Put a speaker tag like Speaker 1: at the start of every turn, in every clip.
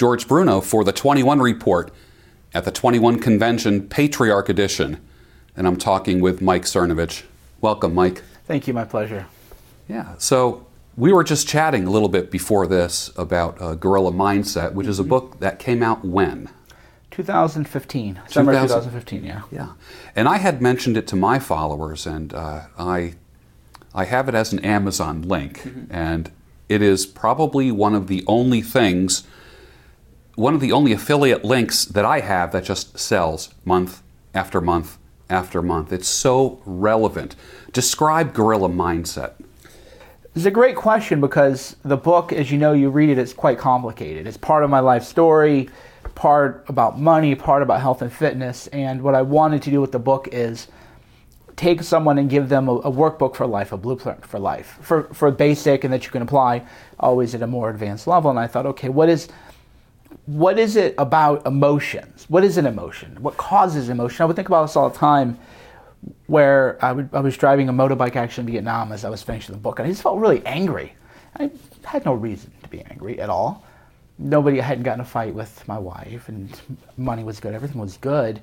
Speaker 1: George Bruno for the 21 Report at the 21 Convention Patriarch Edition. And I'm talking with Mike Cernovich. Welcome, Mike.
Speaker 2: Thank you, my pleasure.
Speaker 1: Yeah, so we were just chatting a little bit before this about uh, Gorilla Mindset, which is a book that came out when?
Speaker 2: 2015, summer
Speaker 1: 2000
Speaker 2: 2015, yeah.
Speaker 1: Yeah, and I had mentioned it to my followers, and uh, I, I have it as an Amazon link, and it is probably one of the only things, one of the only affiliate links that I have that just sells month after month after month. It's so relevant. Describe Gorilla Mindset.
Speaker 2: It's a great question because the book, as you know, you read it, it's quite complicated. It's part of my life story, part about money, part about health and fitness. And what I wanted to do with the book is take someone and give them a, a workbook for life, a blueprint for life, for, for basic and that you can apply always at a more advanced level. And I thought, okay, what is what is it about emotions? What is an emotion? What causes emotion? I would think about this all the time where I, would, I was driving a motorbike actually in Vietnam as I was finishing the book, and I just felt really angry. I had no reason to be angry at all. Nobody I hadn't gotten a fight with my wife, and money was good, everything was good.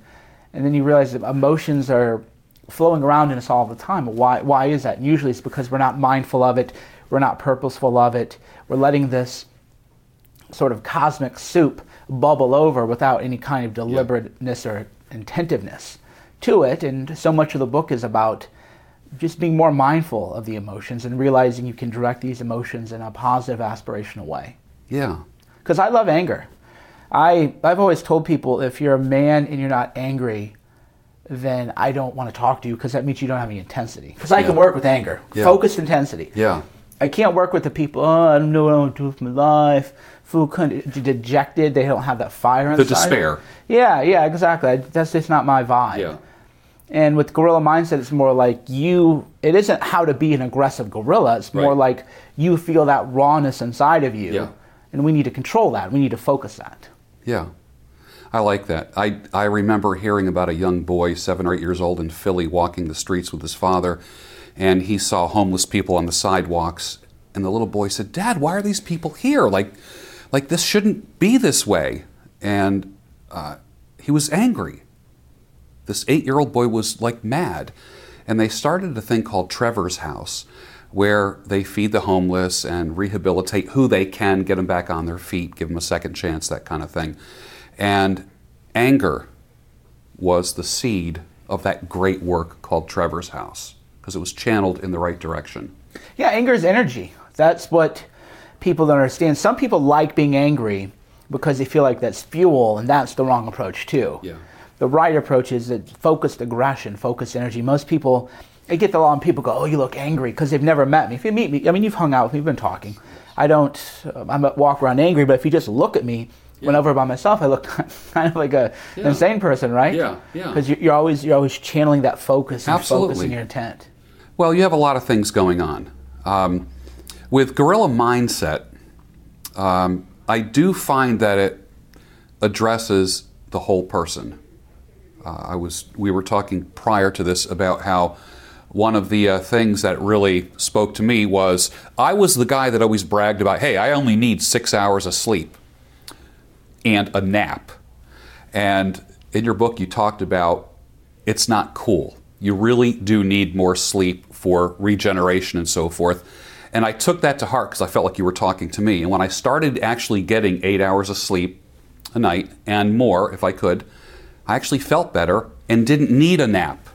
Speaker 2: And then you realize that emotions are flowing around in us all the time. Why, why is that? And usually it's because we're not mindful of it, we're not purposeful of it, we're letting this sort of cosmic soup bubble over without any kind of deliberateness or intentiveness to it. And so much of the book is about just being more mindful of the emotions and realizing you can direct these emotions in a positive, aspirational way.
Speaker 1: Yeah.
Speaker 2: Because I love anger. I, I've always told people if you're a man and you're not angry, then I don't want to talk to you because that means you don't have any intensity. Because I can work with anger,
Speaker 1: Yeah.
Speaker 2: focused intensity.
Speaker 1: Yeah.
Speaker 2: I can't work with the people. Oh, I don't know what I want to do with my life. Feel kind of dejected. They don't have that fire Inside.
Speaker 1: The despair.
Speaker 2: Yeah, yeah, exactly. That's just not my vibe.
Speaker 1: Yeah.
Speaker 2: And with gorilla mindset, it's more like you. It isn't how to be an aggressive gorilla. It's more
Speaker 1: Right.
Speaker 2: like you feel that rawness inside of you,
Speaker 1: Yeah.
Speaker 2: and we need to control that. We need to focus that.
Speaker 1: Yeah. I like that. I, I remember hearing about a young boy, seven or eight years old, in Philly, walking the streets with his father, and he saw homeless people on the sidewalks. And the little boy said, Dad, why are these people here? Like, like this shouldn't be this way. And uh, he was angry. This eight year old boy was like mad. And they started a thing called Trevor's House, where they feed the homeless and rehabilitate who they can, get them back on their feet, give them a second chance, that kind of thing. And anger was the seed of that great work called Trevor's House, because it was channeled in the right direction.
Speaker 2: Yeah, anger is energy. That's what people don't understand. Some people like being angry because they feel like that's fuel, and that's the wrong approach too.
Speaker 1: Yeah.
Speaker 2: The right approach is that focused aggression, focused energy. Most people, I get the law, and people go, "Oh, you look angry," because they've never met me. If you meet me, I mean, you've hung out with me, we've been talking. I don't, um, I'm walk around angry, but if you just look at me. Whenever by myself, I look kind of like a
Speaker 1: Yeah.
Speaker 2: insane person, right?
Speaker 1: Yeah, yeah.
Speaker 2: Because you're always you're always channeling that focus and
Speaker 1: Absolutely.
Speaker 2: focus in your intent.
Speaker 1: Well, you have a lot of things going on. Um, with Gorilla Mindset, um, I do find that it addresses the whole person. Uh, I was we were talking prior to this about how one of the uh, things that really spoke to me was I was the guy that always bragged about, hey, I only need six hours of sleep and a nap. And in your book, you talked about it's not cool. You really do need more sleep for regeneration and so forth. And I took that to heart because I felt like you were talking to me. And when I started actually getting eight hours of sleep a night and more, if I could, I actually felt better and didn't need a nap.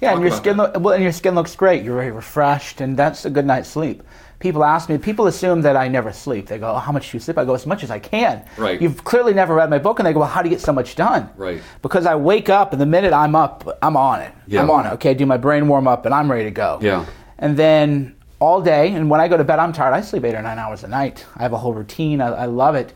Speaker 2: Yeah,
Speaker 1: Talk
Speaker 2: and your skin
Speaker 1: that.
Speaker 2: look, well, and your skin looks great. You're very refreshed, and that's a good night's sleep. People ask me. People assume that I never sleep. They go, oh, "How much do you sleep?" I go, "As much as I can."
Speaker 1: Right.
Speaker 2: You've clearly never read my book, and they go, "Well, how do you get so much done?"
Speaker 1: Right.
Speaker 2: Because I wake up, and the minute I'm up, I'm on it.
Speaker 1: Yeah.
Speaker 2: I'm on it. Okay, I do my brain warm up, and I'm ready to go.
Speaker 1: Yeah.
Speaker 2: And then all day, and when I go to bed, I'm tired. I sleep eight or nine hours a night. I have a whole routine. I, I love it.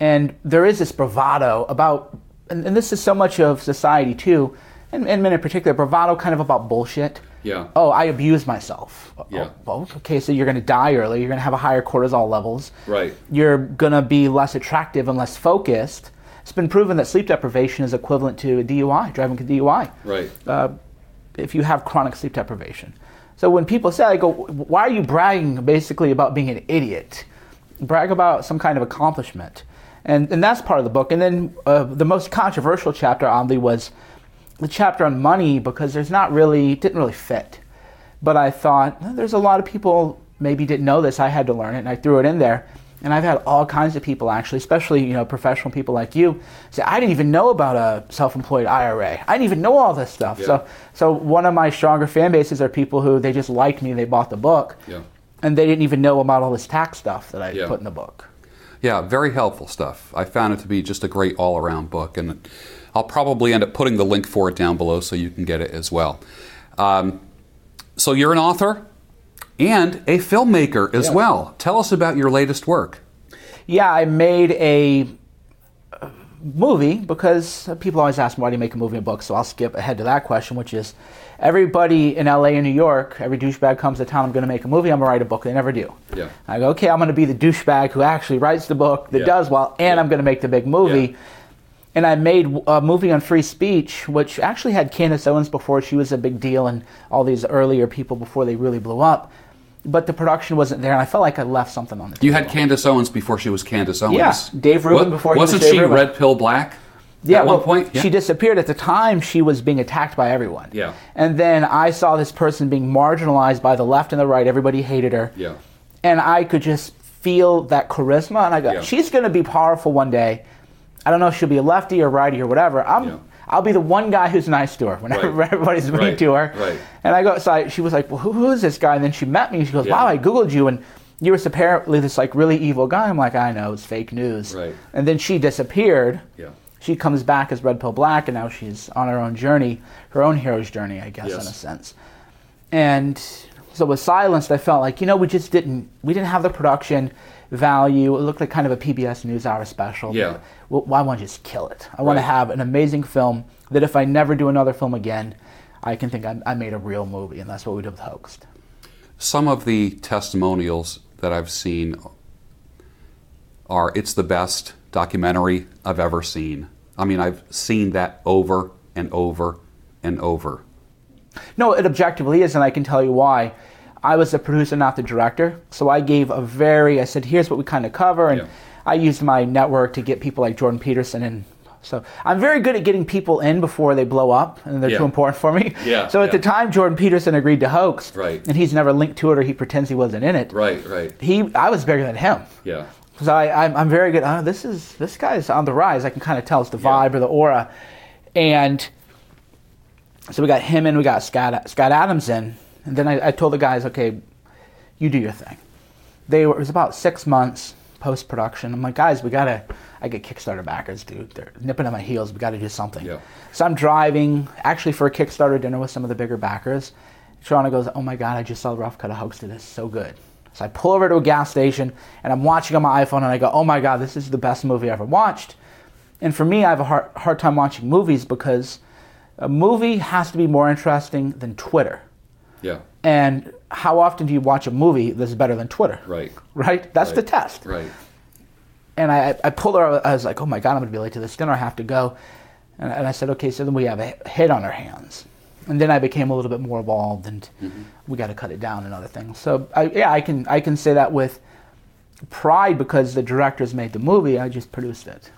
Speaker 2: And there is this bravado about, and, and this is so much of society too, and, and men in particular, bravado kind of about bullshit.
Speaker 1: Yeah.
Speaker 2: Oh, I abused myself.
Speaker 1: Yeah.
Speaker 2: Oh, well, okay, so you're going to die early. You're going to have a higher cortisol levels.
Speaker 1: Right.
Speaker 2: You're going to be less attractive and less focused. It's been proven that sleep deprivation is equivalent to a DUI, driving a DUI
Speaker 1: Right.
Speaker 2: uh, if you have chronic sleep deprivation. So when people say, I go, why are you bragging basically about being an idiot? Brag about some kind of accomplishment. and and that's part of the book. And then uh, the most controversial chapter, oddly, was the chapter on money because there's not really didn't really fit. But I thought "Well, there's a lot of people maybe didn't know this. I had to learn it, and I threw it in there. And I've had all kinds of people actually, especially you know professional people like you, say I didn't even know about a self-employed IRA. I didn't even know all this stuff.
Speaker 1: Yeah.
Speaker 2: So so one of my stronger fan bases are people who they just liked me, they bought the book,
Speaker 1: Yeah.
Speaker 2: and they didn't even know about all this tax stuff that I
Speaker 1: Yeah.
Speaker 2: put in the book.
Speaker 1: Yeah, very helpful stuff. I found it to be just a great all around book, and I'll probably end up putting the link for it down below so you can get it as well. Um, so, you're an author and a filmmaker as
Speaker 2: Yeah.
Speaker 1: well. Tell us about your latest work.
Speaker 2: Yeah, I made a movie because people always ask me why do you make a movie and a book, so I'll skip ahead to that question, which is everybody in LA and New York, every douchebag comes to town, I'm going to make a movie, I'm going to write a book. They never do.
Speaker 1: Yeah.
Speaker 2: I go, okay, I'm going to be the douchebag who actually writes the book, that
Speaker 1: Yeah.
Speaker 2: does well, and
Speaker 1: Yeah.
Speaker 2: I'm going to make the big movie. And I made a movie on free speech, which actually had Candace Owens before she was a big deal, and all these earlier people before they really blew up. But the production wasn't there, and I felt like I left something on the table.
Speaker 1: You had Candace Owens before she was Candace Owens.
Speaker 2: Yeah, Dave Rubin
Speaker 1: Wa-
Speaker 2: before he was
Speaker 1: Wasn't
Speaker 2: Dave
Speaker 1: she
Speaker 2: Rubin.
Speaker 1: Red Pill Black?
Speaker 2: Yeah,
Speaker 1: At
Speaker 2: well,
Speaker 1: one point? Yeah.
Speaker 2: she disappeared. At the time, she was being attacked by everyone.
Speaker 1: Yeah.
Speaker 2: And then I saw this person being marginalized by the left and the right. Everybody hated her.
Speaker 1: Yeah.
Speaker 2: And I could just feel that charisma, and I go,
Speaker 1: Yeah.
Speaker 2: she's going to be powerful one day. I don't know if she'll be a lefty or righty or whatever. I'm,
Speaker 1: Yeah.
Speaker 2: I'll be the one guy who's nice to her whenever
Speaker 1: Right.
Speaker 2: everybody's mean
Speaker 1: Right.
Speaker 2: to her.
Speaker 1: Right.
Speaker 2: And I go, so I, she was like, well, who, who is this guy? And then she met me. and She goes,
Speaker 1: Yeah.
Speaker 2: wow, I googled you and. You were apparently this like really evil guy. I'm like, I know, it's fake news.
Speaker 1: Right.
Speaker 2: And then she disappeared
Speaker 1: Yeah.
Speaker 2: she comes back as Red Pill Black, and now she's on her own journey, her own hero's journey, I guess,
Speaker 1: Yes.
Speaker 2: in a sense. And so with Silenced, I felt like you know we just didn't we didn't have the production value. It looked like kind of a PBS NewsHour special.
Speaker 1: Yeah.
Speaker 2: Well, I want to just kill it. I want to have an amazing film that if I never do another film again, I can think I, I made a real movie, and that's what we did with Hoaxed.
Speaker 1: Some of the testimonials that I've seen are it's the best documentary I've ever seen. I mean, I've seen that over and over and over.
Speaker 2: No, it objectively is, and I can tell you why. I was the producer, not the director, so I gave a very. I said, "Here's what we kind of cover," and
Speaker 1: Yeah.
Speaker 2: I used my network to get people like Jordan Peterson in. So I'm very good at getting people in before they blow up, and they're
Speaker 1: Yeah.
Speaker 2: too important for me.
Speaker 1: Yeah,
Speaker 2: So at the time, Jordan Peterson agreed to hoax,
Speaker 1: Right.
Speaker 2: and he's never linked to it, or he pretends he wasn't in it.
Speaker 1: Right, right.
Speaker 2: He, I was bigger than him.
Speaker 1: Yeah.
Speaker 2: So I, I'm, I'm very good. Oh, this is this guy's on the rise. I can kind of tell it's the
Speaker 1: Yeah.
Speaker 2: vibe or the aura, and so we got him in. We got Scott Scott Adams in, and then I, I told the guys, okay, you do your thing. They were it was about six months post production. I'm like, guys, we gotta. I get Kickstarter backers, dude. They're nipping at my heels. We got to do something.
Speaker 1: Yeah.
Speaker 2: So I'm driving actually for a Kickstarter dinner with some of the bigger backers. Shauna goes, "Oh my god, I just saw the rough cut of hoax to this. So good." So I pull over to a gas station and I'm watching on my iPhone and I go, "Oh my god, this is the best movie I ever watched." And for me, I have a hard, hard time watching movies because a movie has to be more interesting than Twitter.
Speaker 1: Yeah.
Speaker 2: And how often do you watch a movie that's better than Twitter?
Speaker 1: Right.
Speaker 2: Right? That's the test.
Speaker 1: Right.
Speaker 2: And I, I pulled her. I was like, "Oh my god, I'm going to be late to this dinner. I have to go." And, and I said, "Okay, so then we have a hit on our hands." And then I became a little bit more involved, and we got to cut it down and other things. So I, yeah, I can I can say that with pride because the directors made the movie. I just produced it.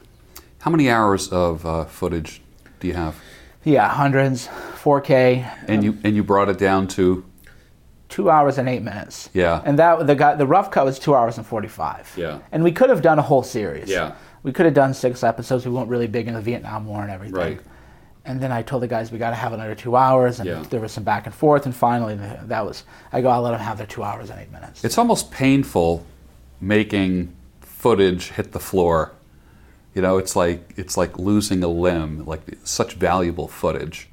Speaker 1: How many hours of uh, footage do you have?
Speaker 2: Yeah, hundreds, 4K,
Speaker 1: And you and you brought it down to
Speaker 2: two hours and eight minutes.
Speaker 1: Yeah.
Speaker 2: And that the guy the rough cut was two hours and forty five.
Speaker 1: Yeah.
Speaker 2: And we could have done a whole series.
Speaker 1: Yeah.
Speaker 2: We could have done six episodes. We weren't really big in the Vietnam War and everything.
Speaker 1: Right.
Speaker 2: And then I told the guys we got to have under two hours, and
Speaker 1: Yeah.
Speaker 2: there was some back and forth, and finally that was I go I'll let them have their two hours and eight minutes.
Speaker 1: It's almost painful making footage hit the floor. You know, it's like it's like losing a limb, like such valuable footage.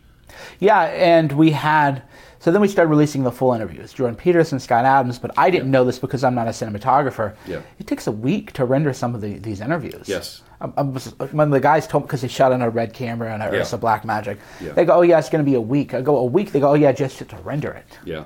Speaker 2: Yeah, and we had so then we started releasing the full interviews, Jordan Peterson, Scott Adams, but I didn't know this because I'm not a cinematographer.
Speaker 1: Yeah.
Speaker 2: It takes a week to render some of the, these interviews.
Speaker 1: Yes.
Speaker 2: I, I was, when the guys told me because they shot on a red camera and a
Speaker 1: Yeah.
Speaker 2: Ursa Black Magic,
Speaker 1: Yeah.
Speaker 2: they go, "Oh yeah, it's going to be a week." I go, "A week?" They go, "Oh yeah, just to render it."
Speaker 1: Yeah.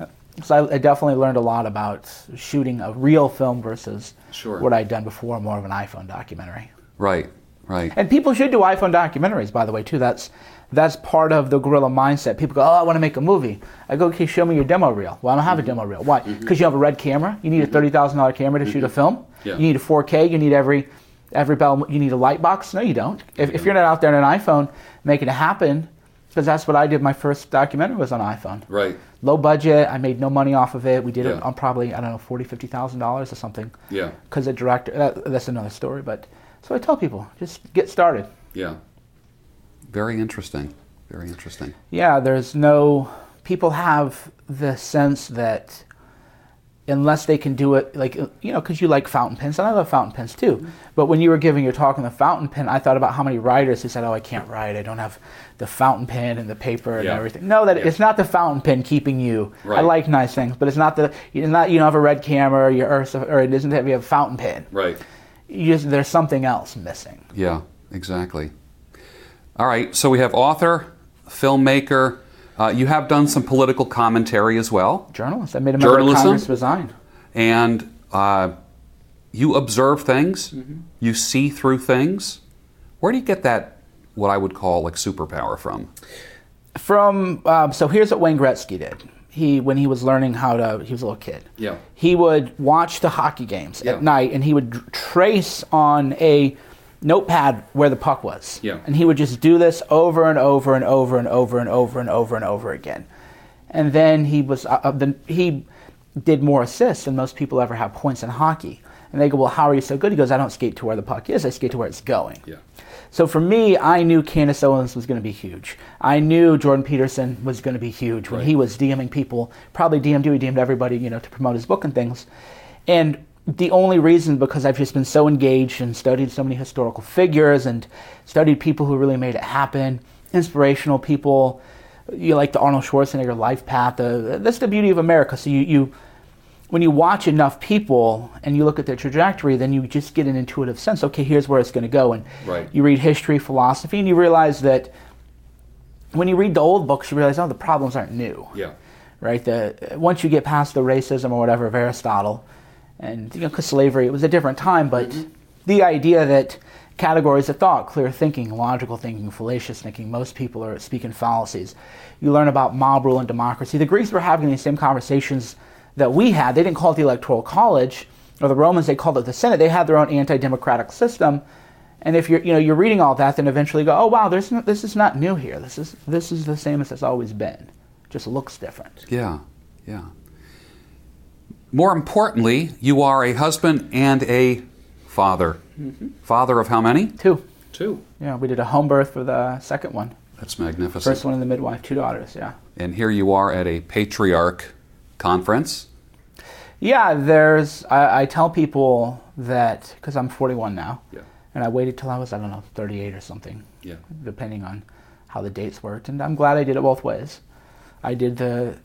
Speaker 2: Uh, so I, I definitely learned a lot about shooting a real film versus
Speaker 1: Sure.
Speaker 2: what I'd done before, more of an iPhone documentary.
Speaker 1: Right. Right.
Speaker 2: And people should do iPhone documentaries, by the way, too. That's that's part of the guerrilla mindset. People go, "Oh, I want to make a movie." I go, "Okay, show me your demo reel." Well, I don't have a demo reel. Why? Mm-hmm. Because you have a red camera. You need a mm-hmm. thirty thousand dollar camera to shoot a mm-hmm. film.
Speaker 1: Mm-hmm. Yeah.
Speaker 2: You need a 4K. You need every Every bell, you need a light box? No, you don't. If, if you're not out there on an iPhone making it happen, because that's what I did. My first documentary was on iPhone.
Speaker 1: Right.
Speaker 2: Low budget. I made no money off of it. We did it on probably I don't know forty, fifty thousand dollars or something.
Speaker 1: Yeah.
Speaker 2: Because the director. That, that's another story. But so I tell people just get started.
Speaker 1: Yeah. Very interesting. Very interesting.
Speaker 2: Yeah, there's no. People have the sense that unless they can do it, like, you know, because you like fountain pens, and I love fountain pens too. Mm-hmm. But when you were giving your talk on the fountain pen, I thought about how many writers who said, oh, I can't write. I don't have the fountain pen and the paper and
Speaker 1: Yeah.
Speaker 2: everything. No, that
Speaker 1: Yeah.
Speaker 2: it's not the fountain pen keeping you. I like nice things, but it's not the, it's not, you don't have a red camera or, your, or, or it isn't that you have a fountain pen.
Speaker 1: Right.
Speaker 2: You just, there's something else missing.
Speaker 1: Yeah, exactly. All right, so we have author, filmmaker. Uh, you have done some political commentary as well,
Speaker 2: Journalist. I made a member of Congress resign.
Speaker 1: and uh, you observe things, you see through things. Where do you get that, what I would call like superpower from?
Speaker 2: From um, so here's what Wayne Gretzky did. He when he was learning how to he was a little kid.
Speaker 1: Yeah.
Speaker 2: He would watch the hockey games
Speaker 1: Yeah.
Speaker 2: at night and he would trace on a notepad where the puck was.
Speaker 1: Yeah.
Speaker 2: And he would just do this over and over and over and over and over and over and over again. And then he was uh, uh, then he did more assists than most people ever have points in hockey. And they go, "Well, how are you so good?" He goes, "I don't skate to where the puck is. I skate to where it's going."
Speaker 1: Yeah.
Speaker 2: So for me, I knew Candace Owens was going to be huge. I knew Jordan Peterson was going to be huge when
Speaker 1: Right.
Speaker 2: he was DMing people. Probably DM'd you, he DM'd everybody, you know, to promote his book and things. And the only reason, because I've just been so engaged and studied so many historical figures and studied people who really made it happen, inspirational people, you like the Arnold Schwarzenegger life path. Uh, that's the beauty of America. So you, you when you watch enough people and you look at their trajectory, then you just get an intuitive sense. Okay, here's where it's going to go, and
Speaker 1: Right.
Speaker 2: you read history, philosophy, and you realize that when you read the old books, you realize, oh, the problems aren't new,
Speaker 1: Yeah.
Speaker 2: right? The once you get past the racism or whatever of Aristotle, and you know, because slavery, it was a different time, but mm-hmm. the idea that categories of thought, clear thinking, logical thinking, fallacious thinking, most people are speaking fallacies. You learn about mob rule and democracy. The Greeks were having these same conversations that we had. They didn't call it the Electoral College, or the Romans, they called it the Senate. They had their own anti-democratic system. And if you're, you know, you're reading all that, then eventually you go, oh wow, there's no, this is not new here. This is this is the same as it's always been. Just looks different.
Speaker 1: Yeah. Yeah. More importantly, you are a husband and a father. Mm-hmm. Father of how many?
Speaker 2: Two.
Speaker 1: Two.
Speaker 2: Yeah, we did a home birth for the second one.
Speaker 1: That's magnificent.
Speaker 2: First one in the midwife, two daughters. Yeah.
Speaker 1: And here you are at a patriarch conference.
Speaker 2: Yeah, there's. I, I tell people that because I'm 41 now,
Speaker 1: Yeah.
Speaker 2: and I waited till I was I don't know 38 or something,
Speaker 1: Yeah.
Speaker 2: depending on how the dates worked. And I'm glad I did it both ways. I did the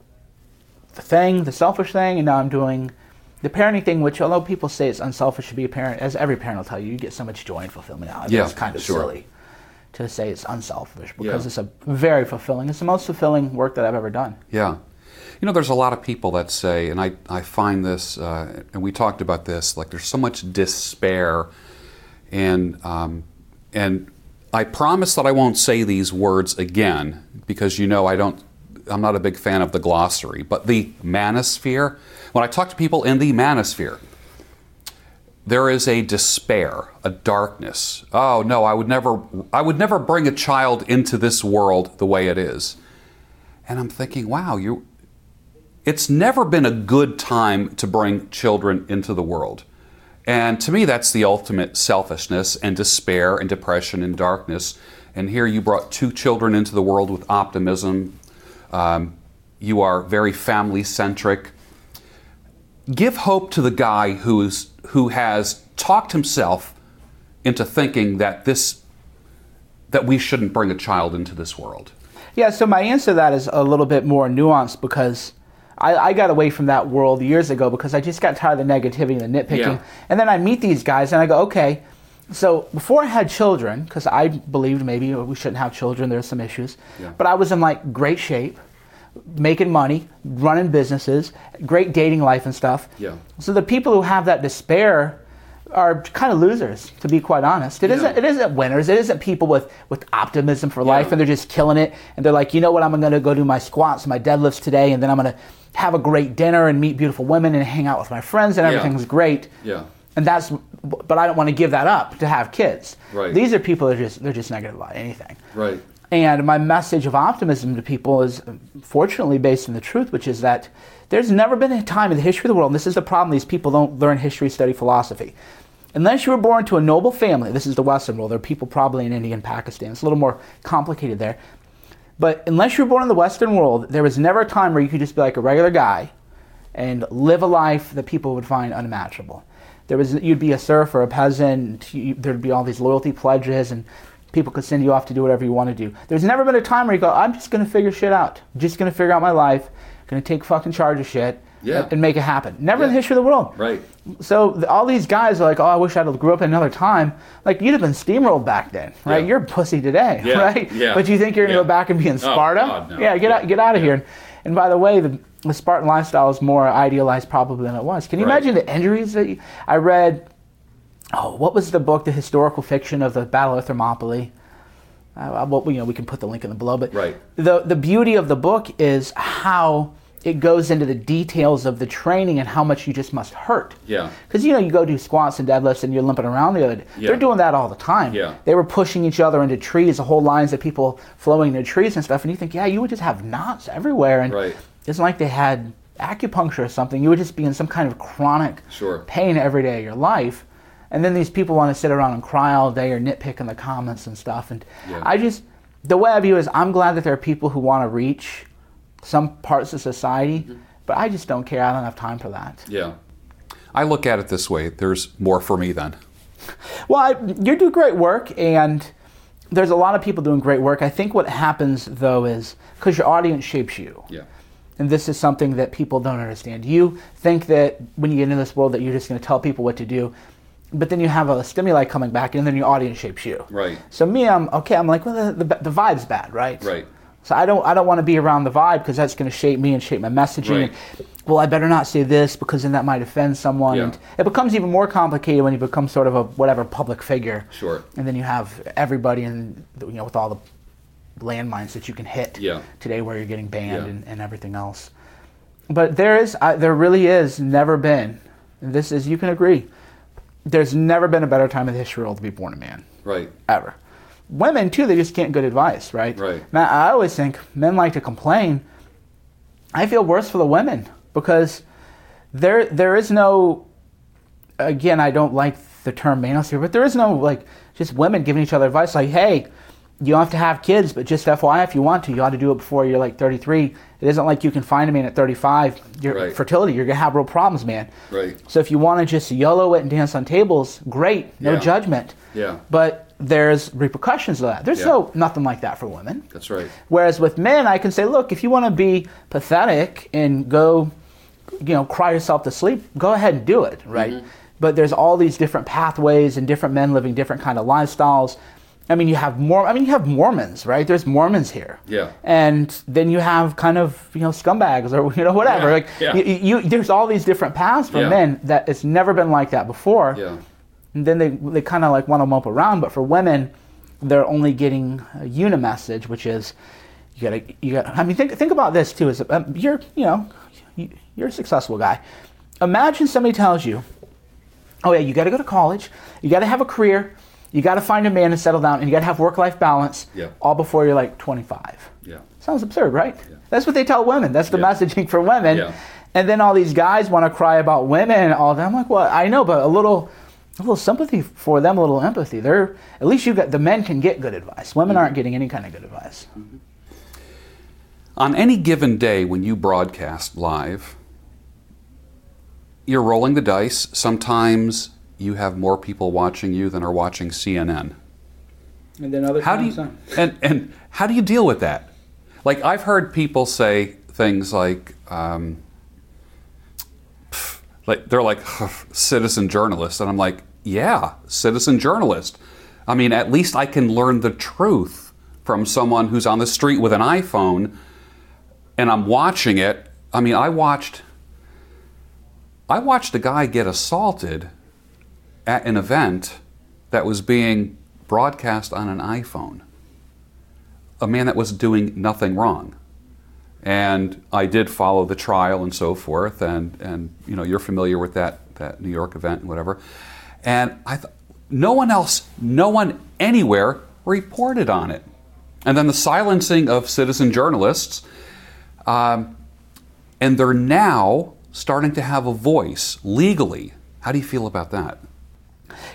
Speaker 2: the thing, the selfish thing, and now I'm doing the parenting thing. Which, although people say it's unselfish to be a parent, as every parent will tell you, you get so much joy and fulfillment out of it.
Speaker 1: Yeah,
Speaker 2: It's kind of
Speaker 1: sure.
Speaker 2: silly to say it's unselfish because
Speaker 1: Yeah.
Speaker 2: it's a very fulfilling. It's the most fulfilling work that I've ever done.
Speaker 1: Yeah. You know, there's a lot of people that say, and I, I find this, uh, and we talked about this, like there's so much despair. And, um, and I promise that I won't say these words again because you know I don't, I'm not a big fan of the glossary, but the manosphere, when I talk to people in the manosphere, there is a despair, a darkness. Oh no, I would never I would never bring a child into this world the way it is. And I'm thinking, wow, you it's never been a good time to bring children into the world. And to me that's the ultimate selfishness and despair and depression and darkness. And here you brought two children into the world with optimism. Um, you are very family centric give hope to the guy who's who has talked himself into thinking that this that we shouldn't bring a child into this world.
Speaker 2: Yeah, so my answer to that is a little bit more nuanced because I, I got away from that world years ago because I just got tired of the negativity and the nitpicking.
Speaker 1: Yeah.
Speaker 2: And then I meet these guys and I go, okay, so before I had children, because I believed maybe we shouldn't have children, there's some issues,
Speaker 1: Yeah.
Speaker 2: but I was in like great shape, making money, running businesses, great dating life and stuff.
Speaker 1: Yeah.
Speaker 2: So the people who have that despair are kind of losers, to be quite honest. It
Speaker 1: Yeah.
Speaker 2: not it isn't winners. It isn't people with, with optimism for life
Speaker 1: Yeah.
Speaker 2: and they're just killing it and they're like, you know what, I'm gonna go do my squats, and my deadlifts today, and then I'm gonna have a great dinner and meet beautiful women and hang out with my friends and
Speaker 1: Yeah.
Speaker 2: everything's great.
Speaker 1: Yeah.
Speaker 2: and that's but I don't want to give that up to have kids.
Speaker 1: Right.
Speaker 2: These are people that are just they're just negative about anything.
Speaker 1: Right.
Speaker 2: And my message of optimism to people is fortunately based on the truth, which is that there's never been a time in the history of the world, and this is the problem these people don't learn history, study philosophy. Unless you were born to a noble family, this is the Western world, there are people probably in India and Pakistan, it's a little more complicated there. But unless you were born in the Western world, there was never a time where you could just be like a regular guy and live a life that people would find unimaginable. There was, you'd be a serf or a peasant, you, there'd be all these loyalty pledges, and people could send you off to do whatever you want to do. There's never been a time where you go, I'm just going to figure shit out. I'm just going to figure out my life, I'm going to take fucking charge of shit,
Speaker 1: Yeah.
Speaker 2: and, and make it happen. Never in the history of the world.
Speaker 1: Right.
Speaker 2: So th- all these guys are like, oh, I wish I'd have grew up in another time. Like you'd have been steamrolled back then, right?
Speaker 1: Yeah.
Speaker 2: You're a pussy today,
Speaker 1: Yeah,
Speaker 2: right?
Speaker 1: yeah,
Speaker 2: But you think you're gonna
Speaker 1: yeah.
Speaker 2: go back and be in Sparta?
Speaker 1: Oh,
Speaker 2: Sparta?
Speaker 1: God, no.
Speaker 2: Yeah, get
Speaker 1: Yeah,
Speaker 2: out, get out of here. And, and by the way, the, the Spartan lifestyle is more idealized probably than it was. Can you
Speaker 1: Right.
Speaker 2: imagine the injuries that you, I read? Oh, what was the book, the historical fiction of the Battle of Thermopylae? Uh, well, you know, we can put the link in the below. But
Speaker 1: Right.
Speaker 2: the the beauty of the book is how it goes into the details of the training and how much you just must hurt.
Speaker 1: Yeah.
Speaker 2: Because you know you go do squats and deadlifts and you're limping around the other.
Speaker 1: Yeah.
Speaker 2: They're doing that all the time.
Speaker 1: Yeah.
Speaker 2: They were pushing each other into trees, the whole lines of people flowing into trees and stuff. And you think, yeah, you would just have knots everywhere. And
Speaker 1: Right.
Speaker 2: it's like they had acupuncture or something. You would just be in some kind of chronic
Speaker 1: Sure.
Speaker 2: pain every day of your life. And then these people want to sit around and cry all day or nitpick in the comments and stuff. And
Speaker 1: Yeah.
Speaker 2: I just, the way I view it is, I'm glad that there are people who want to reach some parts of society,
Speaker 1: Mm-hmm.
Speaker 2: but I just don't care. I don't have time for that.
Speaker 1: Yeah. I look at it this way there's more for me then.
Speaker 2: Well, I, you do great work, and there's a lot of people doing great work. I think what happens, though, is because your audience shapes you.
Speaker 1: Yeah.
Speaker 2: And this is something that people don't understand. You think that when you get into this world that you're just going to tell people what to do, but then you have a stimuli coming back, and then your audience shapes you.
Speaker 1: Right.
Speaker 2: So me, I'm okay. I'm like, well, the, the, the vibe's bad, right?
Speaker 1: Right.
Speaker 2: So I don't I don't want to be around the vibe because that's going to shape me and shape my messaging.
Speaker 1: Right.
Speaker 2: And, well, I better not say this because then that might offend someone.
Speaker 1: Yeah.
Speaker 2: And it becomes even more complicated when you become sort of a whatever public figure.
Speaker 1: Sure.
Speaker 2: And then you have everybody and you know with all the landmines that you can hit
Speaker 1: Yeah.
Speaker 2: today where you're getting banned
Speaker 1: Yeah.
Speaker 2: and, and everything else. But there is I, there really is never been. And this is you can agree. There's never been a better time in the history of the world to be born a man
Speaker 1: Right.
Speaker 2: ever. Women too, they just can't get advice, right?
Speaker 1: Right.
Speaker 2: Man, I always think men like to complain. I feel worse for the women because there there is no again, I don't like the term manosphere, but there is no like just women giving each other advice like, hey, you don't have to have kids, but just FYI, if you want to, you ought to do it before you're like 33. It isn't like you can find a man at 35. Your
Speaker 1: Right.
Speaker 2: fertility, you're gonna have real problems, man.
Speaker 1: Right.
Speaker 2: So if you want to just YOLO it and dance on tables, great, no
Speaker 1: Yeah.
Speaker 2: judgment.
Speaker 1: Yeah.
Speaker 2: But there's repercussions of that. There's
Speaker 1: Yeah.
Speaker 2: no nothing like that for women.
Speaker 1: That's right.
Speaker 2: Whereas with men, I can say, look, if you want to be pathetic and go, you know, cry yourself to sleep, go ahead and do it, right?
Speaker 1: Mm-hmm.
Speaker 2: But there's all these different pathways and different men living different kind of lifestyles. I mean, you have more. I mean, you have Mormons, right? There's Mormons here.
Speaker 1: Yeah.
Speaker 2: And then you have kind of you know scumbags or you know whatever.
Speaker 1: Yeah,
Speaker 2: Like
Speaker 1: yeah.
Speaker 2: You, you, there's all these different paths for
Speaker 1: Yeah.
Speaker 2: men that it's never been like that before.
Speaker 1: Yeah.
Speaker 2: And then they, they kind of like want to mope around, but for women, they're only getting a uni message, which is you gotta you got. I mean, think think about this too. Is um, you're you know you, you're a successful guy. Imagine somebody tells you, oh yeah, you got to go to college, you got to have a career, you got to find a man and settle down, and you got to have work life balance,
Speaker 1: Yeah.
Speaker 2: all before you're like 25.
Speaker 1: Yeah.
Speaker 2: Sounds absurd, right? That's what they tell women. That's the
Speaker 1: Yeah.
Speaker 2: messaging for women.
Speaker 1: Yeah.
Speaker 2: And then all these guys want to cry about women and all that. I'm like, well, I know, but a little, a little sympathy for them, a little empathy. They're at least you got the men can get good advice.
Speaker 1: Mm-hmm.
Speaker 2: Women aren't getting any kind of good advice.
Speaker 1: On any given day when you broadcast live, you're rolling the dice. Sometimes you have more people watching you than are watching CNN.
Speaker 2: And then other
Speaker 1: How do you and and how do you deal with that? Like I've heard people say things like, um, like they're like citizen journalist, and I'm like, yeah, citizen journalist. I mean, at least I can learn the truth from someone who's on the street with an iPhone, and I'm watching it. I mean, I watched. I watched a guy get assaulted at an event that was being broadcast on an iPhone. A man that was doing nothing wrong. And I did follow the trial and so forth, and, and you know, you're familiar with that, that New York event and whatever. And I th- no one else, no one anywhere reported on it. And then the silencing of citizen journalists. Um, and they're now starting to have a voice legally. How do you feel about that?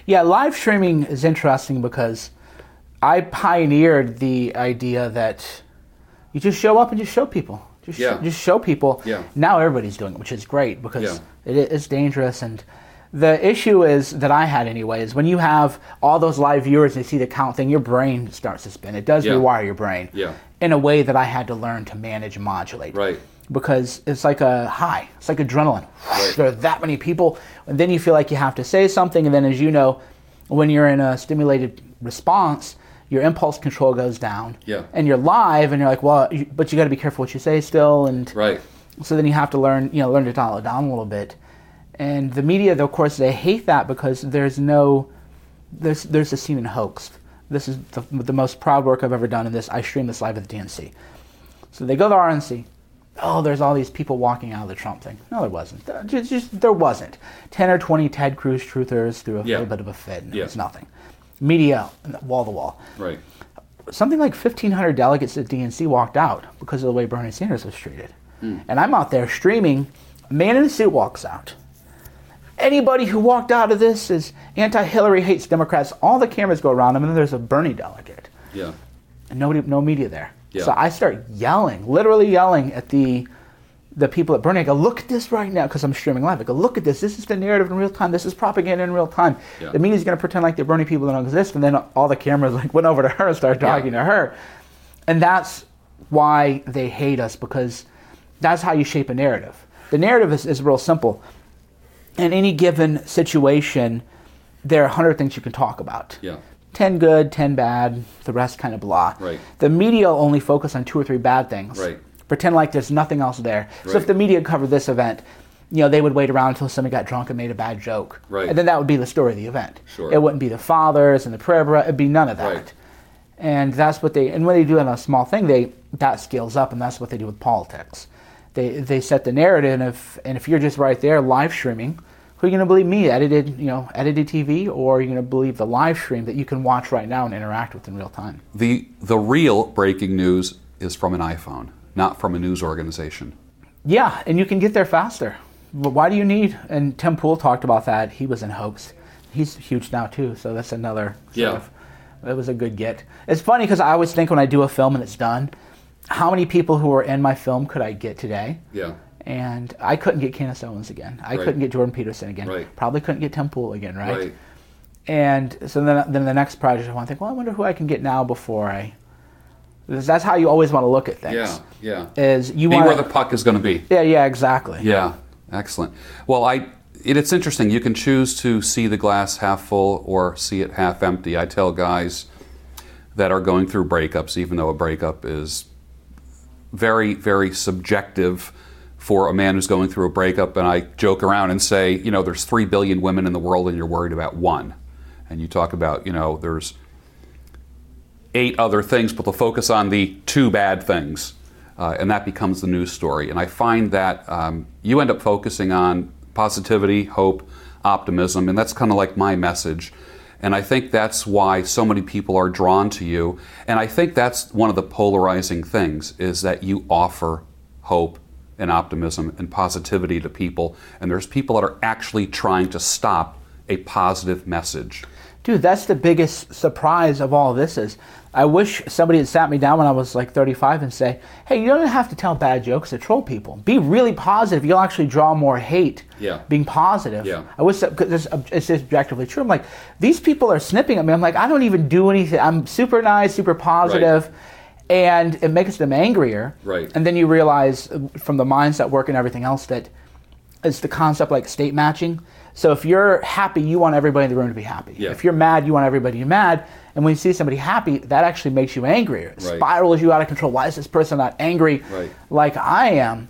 Speaker 2: Yeah, live streaming is interesting because I pioneered the idea that you just show up and just show people. Just,
Speaker 1: Yeah.
Speaker 2: just show people.
Speaker 1: Yeah.
Speaker 2: Now everybody's doing it, which is great because
Speaker 1: Yeah.
Speaker 2: it is dangerous. And the issue is that I had anyway is when you have all those live viewers and you see the count thing, your brain starts to spin. It does
Speaker 1: Yeah.
Speaker 2: rewire your brain
Speaker 1: Yeah.
Speaker 2: in a way that I had to learn to manage and modulate
Speaker 1: Right.
Speaker 2: Because it's like a high. It's like adrenaline.
Speaker 1: Right.
Speaker 2: There are that many people, and then you feel like you have to say something, and then as you know, when you're in a stimulated response, your impulse control goes down.
Speaker 1: Yeah.
Speaker 2: And you're live, and you're like, well, you, but you got to be careful what you say still, and
Speaker 1: Right.
Speaker 2: so then you have to learn, you know, learn to dial it down a little bit. And the media, of course, they hate that because there's no, there's there's a scene in Hoaxed. This is the, the most proud work I've ever done in this. I stream this live at the DNC. So they go to the RNC. Oh, there's all these people walking out of the Trump thing. No, there wasn't. There- Just, just there wasn't. Ten or twenty Ted Cruz truthers threw a
Speaker 1: Yeah.
Speaker 2: little bit of a fit, and
Speaker 1: Yeah.
Speaker 2: it was nothing. Media, wall to wall
Speaker 1: Right.
Speaker 2: something like 1,500 delegates at DNC walked out because of the way Bernie Sanders was treated.
Speaker 1: Hmm.
Speaker 2: And I'm out there streaming. A man in a suit walks out. Anybody who walked out of this is anti Hillary, hates Democrats. All the cameras go around him, and then there's a Bernie delegate.
Speaker 1: Yeah.
Speaker 2: And nobody, no media there.
Speaker 1: Yeah.
Speaker 2: So I start yelling, literally yelling at the the people at Bernie. I go, look at this right now, because I'm streaming live. I go, look at this. This is the narrative in real time. This is propaganda in real time.
Speaker 1: Yeah.
Speaker 2: The media's going to pretend like the Bernie people don't exist, and then all the cameras like went over to her and started
Speaker 1: Yeah.
Speaker 2: talking to her. And that's why they hate us, because that's how you shape a narrative. The narrative is, is real simple. In any given situation, there are 100 things you can talk about.
Speaker 1: Yeah.
Speaker 2: 10 good, 10 bad, the rest kind of blah.
Speaker 1: Right.
Speaker 2: The media will only focus on two or three bad things.
Speaker 1: Right.
Speaker 2: Pretend like there's nothing else there. So
Speaker 1: Right.
Speaker 2: if the media covered this event, you know, they would wait around until somebody got drunk and made a bad joke.
Speaker 1: Right.
Speaker 2: And then that would be the story of the event.
Speaker 1: Sure.
Speaker 2: It wouldn't be the fathers and the prayer it'd be none of that.
Speaker 1: Right.
Speaker 2: And that's what they and when they do it on a small thing, they that scales up and that's what they do with politics. They they set the narrative and if and if you're just right there live streaming, who are you gonna believe me, edited you know, edited TV, or are you gonna believe the live stream that you can watch right now and interact with in real time?
Speaker 1: The the real breaking news is from an iPhone, not from a news organization.
Speaker 2: Yeah, and you can get there faster. But why do you need? And Tim Pool talked about that. He was in Hoaxed. He's huge now too, so that's another. Sort
Speaker 1: Yeah.
Speaker 2: Of, it was a good get. It's funny because I always think when I do a film and it's done, how many people who are in my film could I get today?
Speaker 1: Yeah.
Speaker 2: And I couldn't get Candace Owens again. I
Speaker 1: Right.
Speaker 2: couldn't get Jordan Peterson again.
Speaker 1: Right.
Speaker 2: Probably couldn't get Tim Pool again, right?
Speaker 1: Right.
Speaker 2: And so then, then the next project, I want to think, well, I wonder who I can get now before I. That's how you always want to look at things.
Speaker 1: Yeah. Yeah.
Speaker 2: Is you
Speaker 1: Be
Speaker 2: want
Speaker 1: where the puck is going to be.
Speaker 2: yeah yeah exactly
Speaker 1: Yeah, excellent. Well, I it, it's interesting. You can choose to see the glass half full or see it half empty. I tell guys that are going through breakups, even though a breakup is very, very subjective for a man who's going through a breakup, and I joke around and say, you know, there's three billion women in the world, and you're worried about one. And you talk about, you know, there's eight other things, but they'll focus on the two bad things, uh, and that becomes the news story. And I find that um, you end up focusing on positivity, hope, optimism, and that's kind of like my message. And I think that's why so many people are drawn to you. And I think that's one of the polarizing things is that you offer hope and optimism and positivity to people. And there's people that are actually trying to stop a positive message.
Speaker 2: Dude, that's the biggest surprise of all this is I wish somebody had sat me down when I was like 35 and say, hey, you don't have to tell bad jokes to troll people. Be really positive. You'll actually draw more hate
Speaker 1: Yeah.
Speaker 2: being positive.
Speaker 1: Yeah.
Speaker 2: I wish that, because it's, it's objectively true. I'm like, these people are snipping at me. I'm like, I don't even do anything. I'm super nice, super positive, And it makes them angrier.
Speaker 1: Right.
Speaker 2: And then you realize uh, from the mindset work and everything else that it's the concept like state matching. So if you're happy, you want everybody in the room to be happy.
Speaker 1: Yeah.
Speaker 2: If you're mad, you want everybody to be mad. And when you see somebody happy, that actually makes you angrier. It
Speaker 1: Right.
Speaker 2: spirals you out of control. Why is this person not angry
Speaker 1: Right.
Speaker 2: like I am?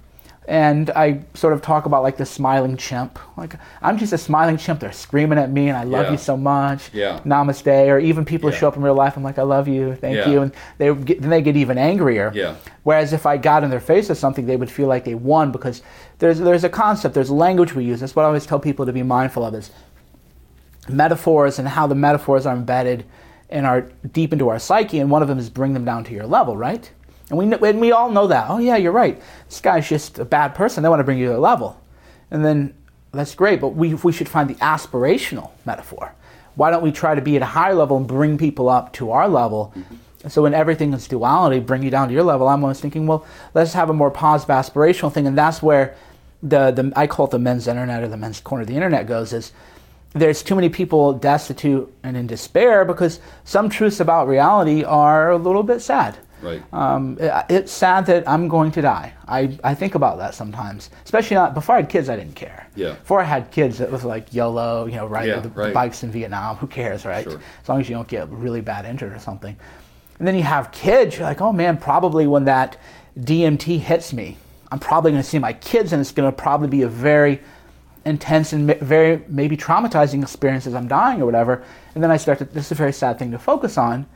Speaker 2: And I sort of talk about like the smiling chimp. Like I'm just a smiling chimp. They're screaming at me, and I love
Speaker 1: Yeah.
Speaker 2: you so much.
Speaker 1: Yeah.
Speaker 2: Namaste. Or even people who
Speaker 1: Yeah.
Speaker 2: show up in real life. I'm like, I love you. Thank
Speaker 1: Yeah.
Speaker 2: you. And they get, then they get even angrier.
Speaker 1: Yeah.
Speaker 2: Whereas if I got in their face with something, they would feel like they won because there's there's a concept, there's language we use. That's what I always tell people to be mindful of is metaphors and how the metaphors are embedded and are deep into our psyche, and one of them is bring them down to your level, right? And we, and we all know that. Oh, yeah, you're right. This guy's just a bad person. They want to bring you to a level. And then that's great, but we, we should find the aspirational metaphor. Why don't we try to be at a higher level and bring people up to our level? Mm-hmm. So when everything is duality, bring you down to your level. I'm always thinking, well, let's have a more positive aspirational thing, and that's where the, the I call it the men's internet or the men's corner of the internet goes is there's too many people destitute and in despair because some truths about reality are a little bit sad.
Speaker 1: Right.
Speaker 2: Um, it, it's sad that I'm going to die. I, I think about that sometimes, especially not before I had kids. I didn't care.
Speaker 1: Yeah.
Speaker 2: Before I had kids, it was like YOLO, you know, right?
Speaker 1: Yeah,
Speaker 2: the,
Speaker 1: right.
Speaker 2: the bikes in Vietnam. Who cares, right?
Speaker 1: Sure.
Speaker 2: As long as you don't get really bad injured or something. And then you have kids. You're like, oh man, probably when that DMT hits me, I'm probably going to see my kids, and it's going to probably be a very intense and very maybe traumatizing experience as I'm dying or whatever. And then I start to, this is a very sad thing to focus on.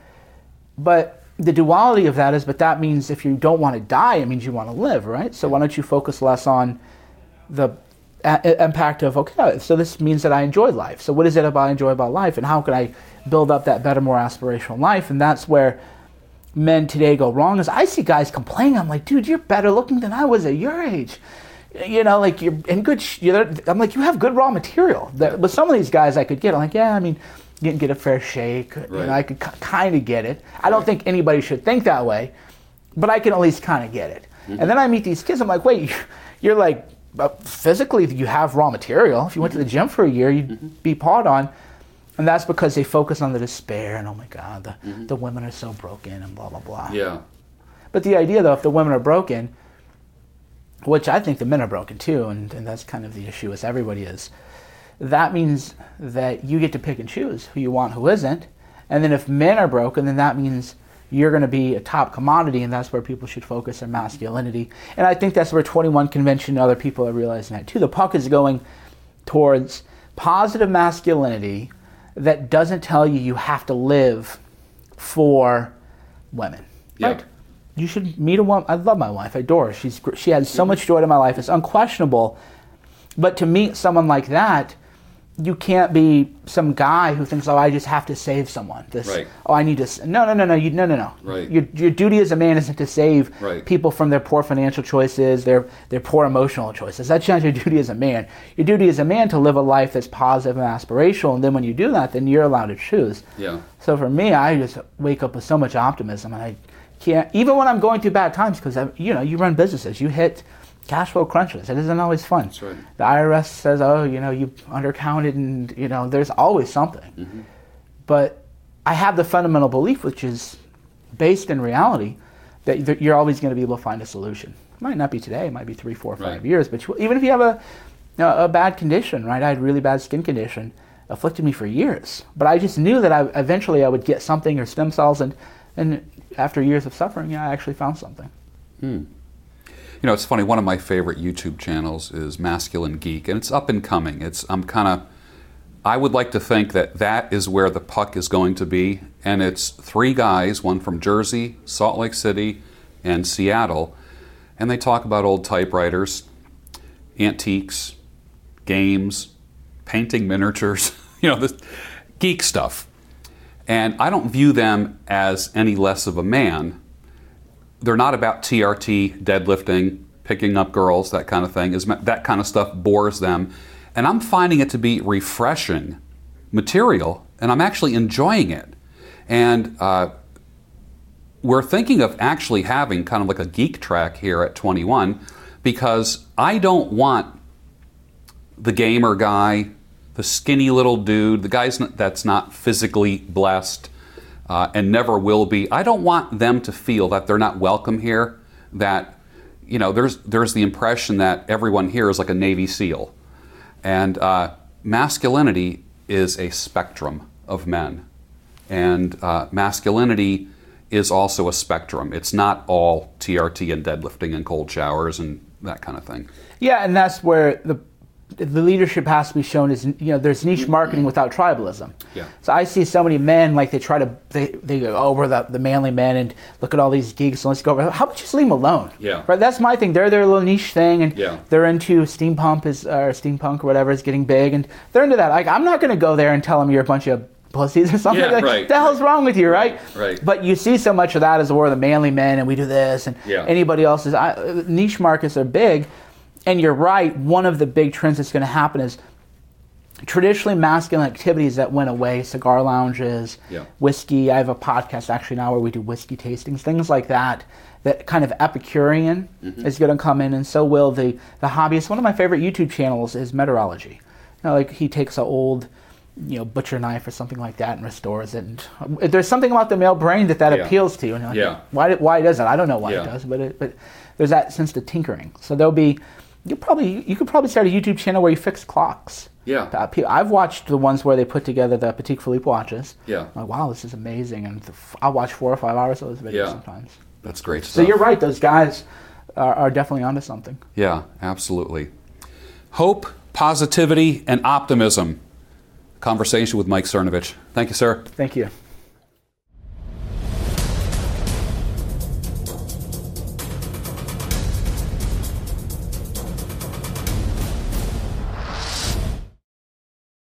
Speaker 2: But the duality of that is, but that means if you don't want to die, it means you want to live, right? So why don't you focus less on the a- impact of, okay, so this means that I enjoy life. So what is it about I enjoy about life? And how can I build up that better, more aspirational life? And that's where men today go wrong is I see guys complaining. I'm like, dude, you're better looking than I was at your age. You know, like you're in good. Sh- you're, I'm like, you have good raw material. With some of these guys, I could get. I'm like, yeah, I mean, didn't get a fair shake. You know, I could k- kind of get it. I don't think anybody should think that way, but I can at least kind of get it. Mm-hmm. And then I meet these kids. I'm like, wait, you're like uh, physically, you have raw material. If you went to the mm-hmm. gym for a year, you'd mm-hmm. be pawed on. And that's because they focus on the despair and oh my God, the, the women are so broken and blah blah blah.
Speaker 1: Yeah.
Speaker 2: But the idea though, if the women are broken, which I think the men are broken too, and, and that's kind of the issue as everybody is, that means that you get to pick and choose who you want, who isn't. And then if men are broken, then that means you're going to be a top commodity, and that's where people should focus their masculinity. And I think that's where 21 Convention and other people are realizing that too. The puck is going towards positive masculinity that doesn't tell you you have to live for women.
Speaker 1: Yeah.
Speaker 2: Right? You should meet a woman. I love my wife. I adore her. She's she adds so much joy to my life. It's unquestionable. But to meet someone like that, you can't be some guy who thinks, "Oh, I just have to save someone." This,
Speaker 1: Right.
Speaker 2: oh, I need to. No, no, no, no. You, no, no, no.
Speaker 1: Right.
Speaker 2: Your, your duty as a man isn't to save
Speaker 1: Right.
Speaker 2: people from their poor financial choices, their their poor emotional choices. That's not your duty as a man. Your duty as a man to live a life that's positive and aspirational. And then when you do that, then you're allowed to choose.
Speaker 1: Yeah.
Speaker 2: So for me, I just wake up with so much optimism, and I can't even when I'm going through bad times because you know you run businesses, you hit cash flow crunches. It isn't always fun.
Speaker 1: That's right.
Speaker 2: The IRS says, "Oh, you know, you undercounted," and you know, there's always something.
Speaker 1: Mm-hmm.
Speaker 2: But I have the fundamental belief, which is based in reality, that you're always going to be able to find a solution. It might not be today. It might be three, four, five
Speaker 1: Right.
Speaker 2: years. But you, even if you have a a a bad condition, right? I had really bad skin condition, afflicted me for years. But I just knew that I eventually I would get something or stem cells, and and after years of suffering, yeah, I actually found something.
Speaker 1: You know, it's funny. One of my favorite YouTube channels is Masculine Geek, and it's up and coming. It's I'm kind of. I would like to think that that is where the puck is going to be, and it's three guys, one from Jersey, Salt Lake City, and Seattle, and they talk about old typewriters, antiques, games, painting miniatures, you know, this geek stuff. And I don't view them as any less of a man they're not about TRT, deadlifting, picking up girls, that kind of thing. Is that kind of stuff bores them, and I'm finding it to be refreshing material, and I'm actually enjoying it. And uh, we're thinking of actually having kind of like a geek track here at 21 because I don't want the gamer guy, the skinny little dude, the guy that's not physically blessed uh, and never will be. I don't want them to feel that they're not welcome here. That you know, there's there's the impression that everyone here is like a Navy SEAL, and uh, masculinity is a spectrum of men, and uh, masculinity is also a spectrum. It's not all TRT and deadlifting and cold showers and that kind of thing.
Speaker 2: Yeah, and that's where the the leadership has to be shown as you know there's niche marketing without tribalism
Speaker 1: Yeah.
Speaker 2: so i see so many men like they try to they, they go oh we're the, the manly men and look at all these geeks and let's go over how about you just leave them alone
Speaker 1: Yeah.
Speaker 2: right that's my thing they're their little niche thing and
Speaker 1: Yeah.
Speaker 2: they're into steampunk is or steampunk or whatever is getting big and they're into that like i'm not going to go there and tell them you're a bunch of pussies or something
Speaker 1: Yeah,
Speaker 2: like
Speaker 1: right.
Speaker 2: the hell's wrong with you right
Speaker 1: Right.
Speaker 2: but you see so much of that as we're the manly men and we do this and
Speaker 1: Yeah.
Speaker 2: anybody else is I, niche markets are big and you're right one of the big trends that's going to happen is traditionally masculine activities that went away cigar lounges
Speaker 1: Yeah.
Speaker 2: whiskey i have a podcast actually now where we do whiskey tastings things like that that kind of epicurean
Speaker 1: Mm-hmm.
Speaker 2: is going to come in and so will the the hobbyist one of my favorite youtube channels is meteorology you know, like he takes an old you know butcher knife or something like that and restores it and there's something about the male brain that that
Speaker 1: Yeah.
Speaker 2: appeals to you and like,
Speaker 1: Yeah.
Speaker 2: why, why does it i don't know why
Speaker 1: Yeah.
Speaker 2: it does but it, but there's that sense of tinkering so there'll be you probably you could probably start a youtube channel where you fix clocks
Speaker 1: Yeah.
Speaker 2: uh, I've watched the ones where they put together the Patek Philippe watches.
Speaker 1: Yeah.
Speaker 2: I'm like, wow, this is amazing. And f- I'll watch four or five hours of those videos
Speaker 1: Yeah.
Speaker 2: sometimes.
Speaker 1: That's great stuff.
Speaker 2: So you're right, those guys are, are definitely onto something.
Speaker 1: Yeah, absolutely. Hope, positivity, and optimism. Conversation with Mike Cernovich. Thank you, sir.
Speaker 2: Thank you.